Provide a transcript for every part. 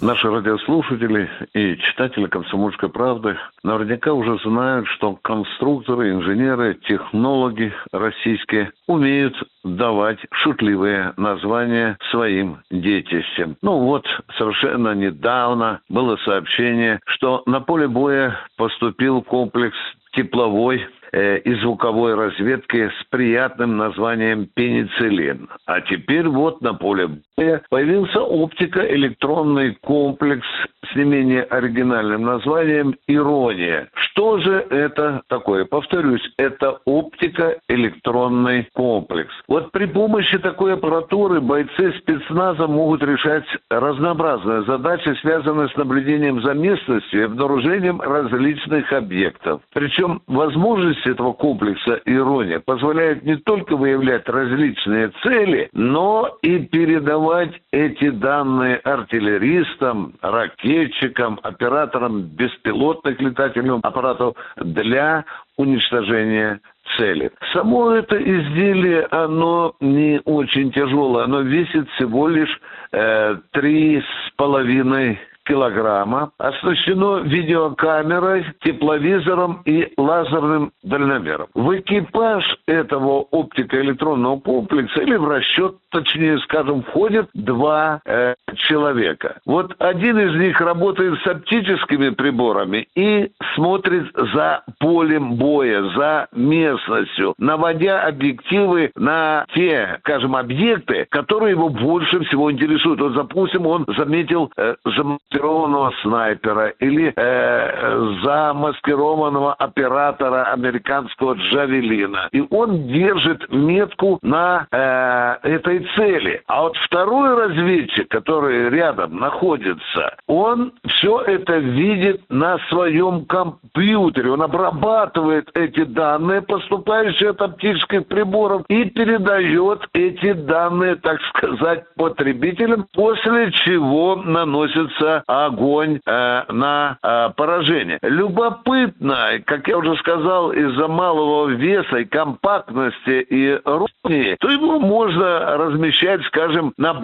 наши радиослушатели и читатели «Комсомольской правды» наверняка уже знают, что конструкторы, инженеры, технологи российские умеют давать шутливые названия своим детищам. Ну вот, совершенно недавно было сообщение, что на поле боя поступил комплекс тепловой и звуковой разведки с приятным названием пенициллин. А теперь вот на поле боя появился оптико-электронный комплекс с не менее оригинальным названием «Ирония». Что же это такое? Повторюсь, это оптико-электронный комплекс. Вот при помощи такой аппаратуры бойцы спецназа могут решать разнообразные задачи, связанные с наблюдением за местностью и обнаружением различных объектов. Причем возможность Сущность этого комплекса ирония позволяет не только выявлять различные цели, но и передавать эти данные артиллеристам, ракетчикам, операторам беспилотных летательных аппаратов для уничтожения цели. Само это изделие, оно не очень тяжелое, оно весит всего лишь э, три с половиной килограмма, оснащено видеокамерой, тепловизором и лазерным дальномером. В экипаж этого оптико-электронного комплекса или в расчет, точнее скажем, входят два э, человека. Вот один из них работает с оптическими приборами и смотрит за полем боя, за местностью, наводя объективы на те, скажем, объекты, которые его больше всего интересуют. Вот, допустим, он заметил э, замаскированного снайпера или э, замаскированного оператора американского джавелина. И он держит метку на э, этой цели. А вот второй разведчик, который рядом находится, он все это видит на своем компьютере. Он обрабатывает эти данные, поступающие от оптических приборов, и передает эти данные, так сказать, потребителям, после чего наносится огонь э, на э, поражение. Любопытно, как я уже сказал, из-за малого веса и компактности и рухни, то его можно размещать, скажем, на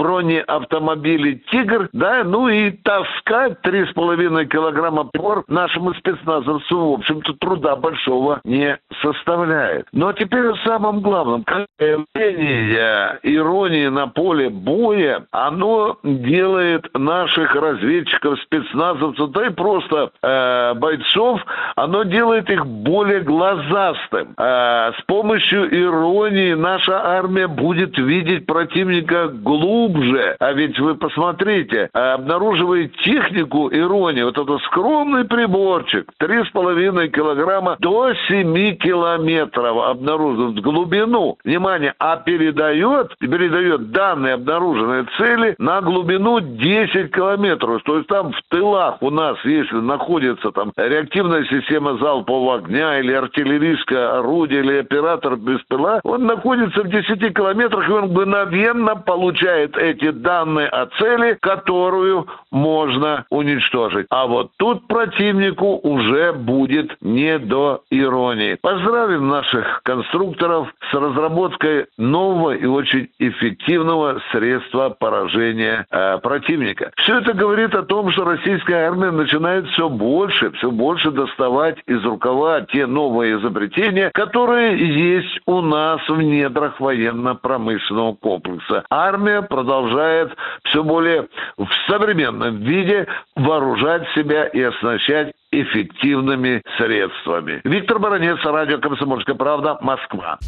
«Тигр», да, ну и таскать 3,5 килограмма пор нашему спецназовцу, в общем-то, труда большого не составляет. Но теперь о самом главном. Как явление иронии на поле боя, оно делает наших разведчиков, спецназовцев, да и просто э, бойцов, оно делает их более глазастым. Э, с помощью иронии наша армия будет видеть противника глубже. А ведь вы посмотрите, э, обнаруживает технику иронии, вот этот скромный приборчик, 3,5 килограмма до 7 километров обнаруживает глубину. Внимание, а передает, передает данные обнаруженные цели на глубину 10 километров. То есть там в тылах у нас, если находится там реактивная система залпового огня или артиллерийское орудие или оператор беспила, он находится в 10 километрах, и он мгновенно получает эти данные о цели, которую можно уничтожить. А вот тут противнику уже будет не до иронии. Поздравим наших конструкторов с разработкой нового и очень эффективного средства поражения э, противника. Все это говорит о том, что российская армия начинает все больше, все больше доставать из рукава те новые изобретения, которые есть у нас в недрах военно-промышленного комплекса. Армия продолжает все более в современном виде вооружать себя и оснащать эффективными средствами. Виктор Баранец, радио «Комсомольская правда», Москва.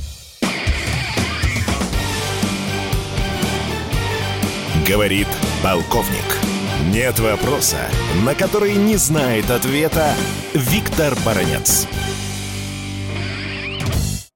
Говорит полковник. Нет вопроса, на который не знает ответа Виктор Баранец.